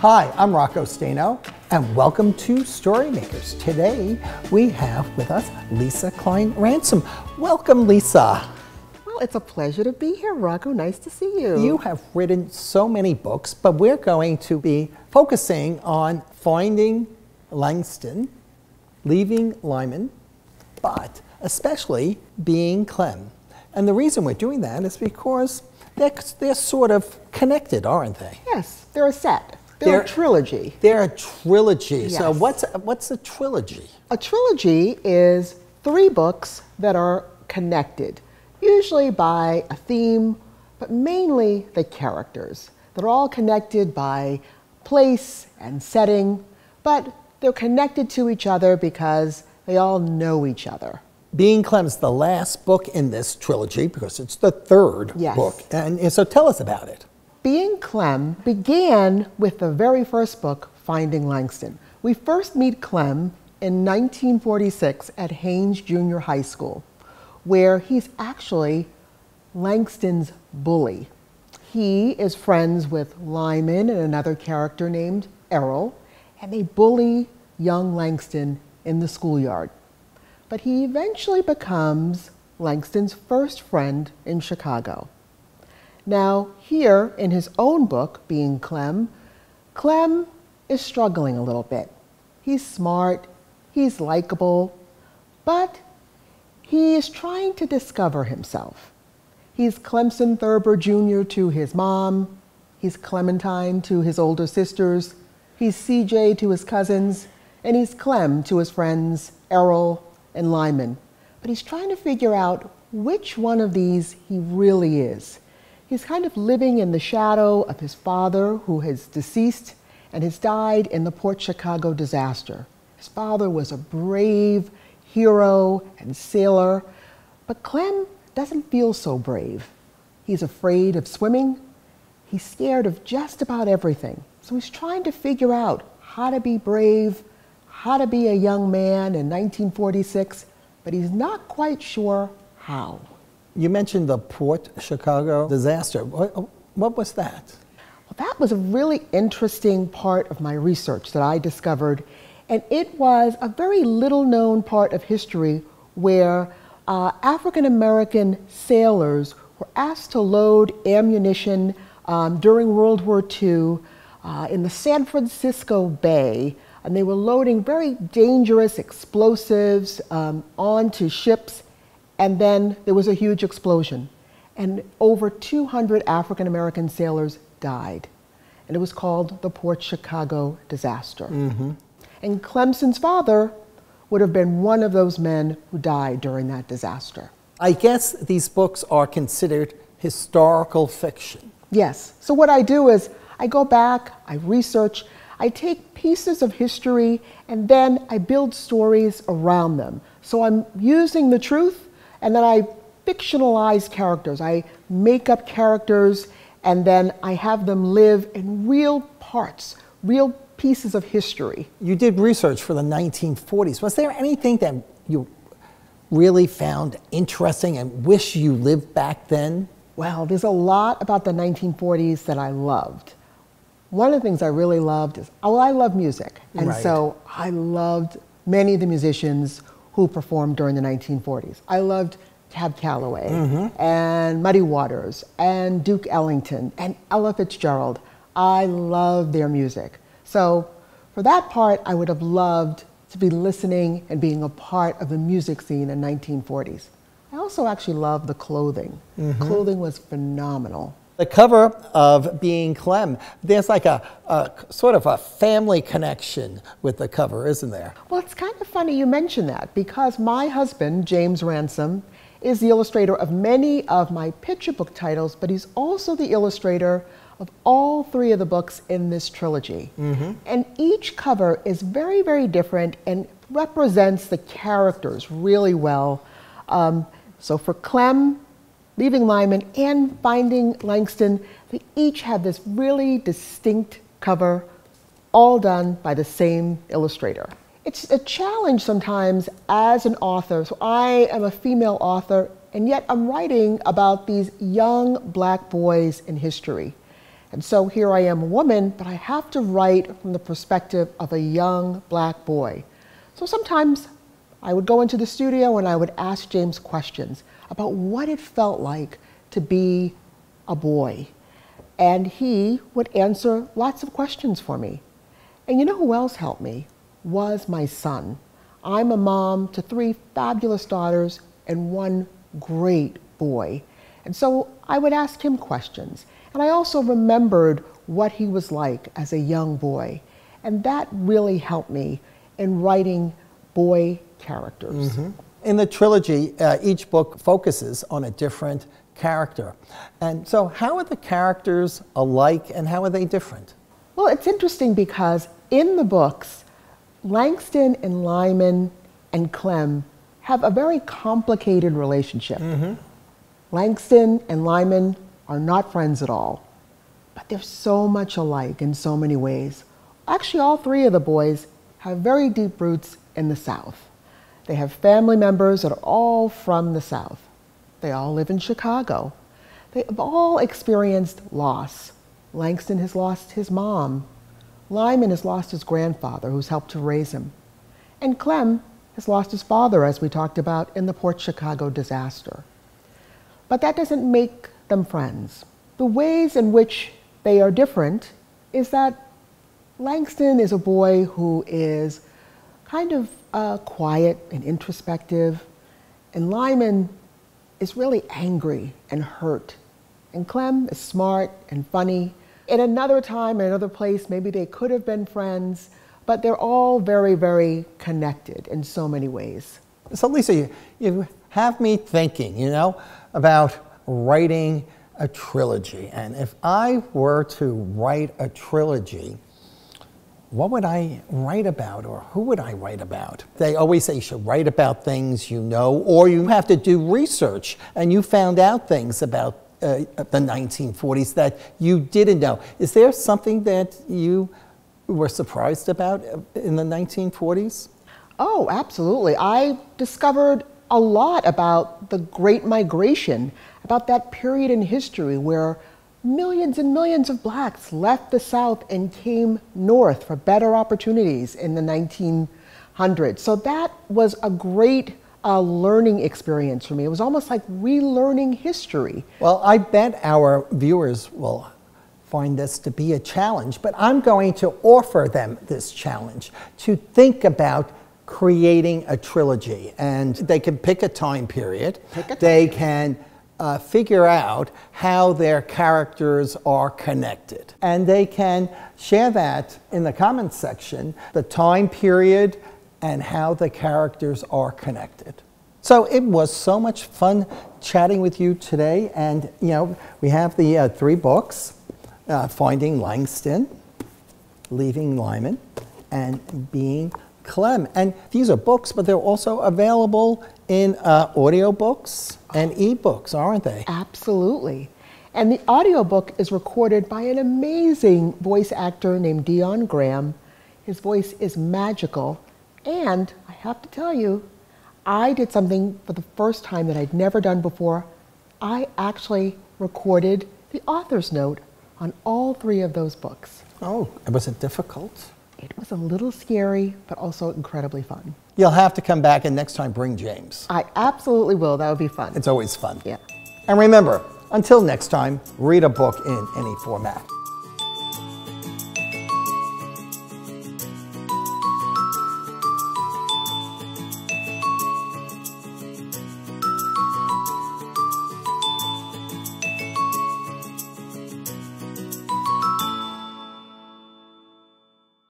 Hi, I'm Rocco Staino, and welcome to Storymakers. Today we have with us Lesa Cline-Ransome. Welcome, Lesa. Well, it's a pleasure to be here, Rocco. Nice to see you. You have written so many books, but we're going to be focusing on finding Langston, leaving Lyman, but especially being Clem. And the reason we're doing that is because they're, they're sort of connected, aren't they? Yes, they're a set. They're, They're- a trilogy. They're a trilogy. So what's what's a trilogy? A trilogy is three books that are connected, usually by a theme, but mainly the characters. They're all connected by place and setting, but they're connected to each other because they all know each other. Being Clem's the last book in this trilogy because it's the third Yes. book. And, and so tell us about it. Being Clem began with the very first book, Finding Langston. We first meet Clem in 1946 at Haynes Junior High School, where he's actually Langston's bully. He is friends with Lyman and another character named Errol, and they bully young Langston in the schoolyard. But he eventually becomes Langston's first friend in Chicago. Now, here in his own book, Being Clem, Clem is struggling a little bit. He's smart, he's likable, but he is trying to discover himself. He's Clemson Thurber Jr. to his mom, he's Clementine to his older sisters, he's CJ to his cousins, and he's Clem to his friends Errol and Lyman. But he's trying to figure out which one of these he really is. He's kind of living in the shadow of his father, who has deceased and has died in the Port Chicago disaster. His father was a brave hero and sailor, but Clem doesn't feel so brave. He's afraid of swimming. He's scared of just about everything. So he's trying to figure out how to be brave, how to be a young man in 1946, but he's not quite sure how. You mentioned the Port Chicago disaster. What, what was that? Well, that was a really interesting part of my research that I discovered, and it was a very little known part of history where uh, African American sailors were asked to load ammunition um, during World War II uh, in the San Francisco Bay, and they were loading very dangerous explosives um, onto ships, and then there was a huge explosion and over 200 African American sailors died. And it was called the Port Chicago disaster. Mm-hmm. And Clemson's father would have been one of those men who died during that disaster. I guess these books are considered historical fiction. Yes. So what I do is I go back, I research, I take pieces of history, and then I build stories around them. So I'm using the truth, and then I fictionalize characters. I make up characters, and then I have them live in real parts, real pieces of history. You did research for the 1940s. Was there anything that you really found interesting and wish you lived back then? Well, there's a lot about the 1940s that I loved. One of the things I really loved is, well, I love music. And Right. so I loved many of the musicians who performed during the 1940s. I loved Cab Calloway mm-hmm. and Muddy Waters and Duke Ellington and Ella Fitzgerald. I love their music. So for that part, I would have loved to be listening and being a part of the music scene in 1940s. I also actually love the clothing. Mm-hmm. Clothing was phenomenal. The cover of Being Clem, there's like a, a sort of a family connection with the cover, isn't there? Well, it's kind of funny you mention that because my husband, James Ransome, is the illustrator of many of my picture book titles, but he's also the illustrator of all three of the books in this trilogy. And each cover is very, very different and represents the characters really well. Um, so for Clem, Leaving Lyman, and Finding Langston, they each have this really distinct cover, all done by the same illustrator. It's a challenge sometimes as an author. So I am a female author, and yet I'm writing about these young black boys in history. And so here I am, a woman, but I have to write from the perspective of a young black boy. So sometimes I would go into the studio and I would ask James questions about what it felt like to be a boy. And he would answer lots of questions for me. And you know who else helped me? Was my son. I'm a mom to three fabulous daughters and one great boy. And so I would ask him questions. And I also remembered what he was like as a young boy. And that really helped me in writing boy characters. Mm-hmm. In the trilogy, uh, each book focuses on a different character. And so, how are the characters alike and how are they different? Well, it's interesting because in the books, Langston and Lyman and Clem have a very complicated relationship. Mm-hmm. Langston and Lyman are not friends at all, but they're so much alike in so many ways. Actually, all three of the boys have very deep roots in the South. They have family members that are all from the South. They all live in Chicago. They have all experienced loss. Langston has lost his mom. Lyman has lost his grandfather, who's helped to raise him. And Clem has lost his father, as we talked about in the Port Chicago disaster. But that doesn't make them friends. The ways in which they are different is that Langston is a boy who is kind of uh, quiet and introspective, and Lyman is really angry and hurt. And Clem is smart and funny. In another time, in another place, maybe they could have been friends, but they're all very, very connected in so many ways. So, Lesa, you, you have me thinking, you know, about writing a trilogy. And if I were to write a trilogy, what would I write about or who would I write about? They always say you should write about things you know or you have to do research and you found out things about uh, the 1940s that you didn't know. Is there something that you were surprised about in the 1940s? Oh, absolutely. I discovered a lot about the Great Migration, about that period in history where millions and millions of blacks left the South and came north for better opportunities in the 1900s. So that was a great uh, learning experience for me. It was almost like relearning history. Well, I bet our viewers will find this to be a challenge, but I'm going to offer them this challenge to think about creating a trilogy. And they can pick a time period. Pick a time they period. can uh, figure out how their characters are connected. And they can share that in the comments section, the time period and how the characters are connected. So it was so much fun chatting with you today. And, you know, we have the uh, three books uh, Finding Langston, Leaving Lyman, and Being Clem. And these are books, but they're also available in uh, audiobooks and ebooks, aren't they? Absolutely. And the audiobook is recorded by an amazing voice actor named Dion Graham. His voice is magical. And I have to tell you, I did something for the first time that I'd never done before. I actually recorded the author's note on all three of those books. Oh, and was it difficult? It was a little scary, but also incredibly fun. You'll have to come back and next time bring James. I absolutely will. That would be fun. It's always fun. Yeah. And remember, until next time, read a book in any format.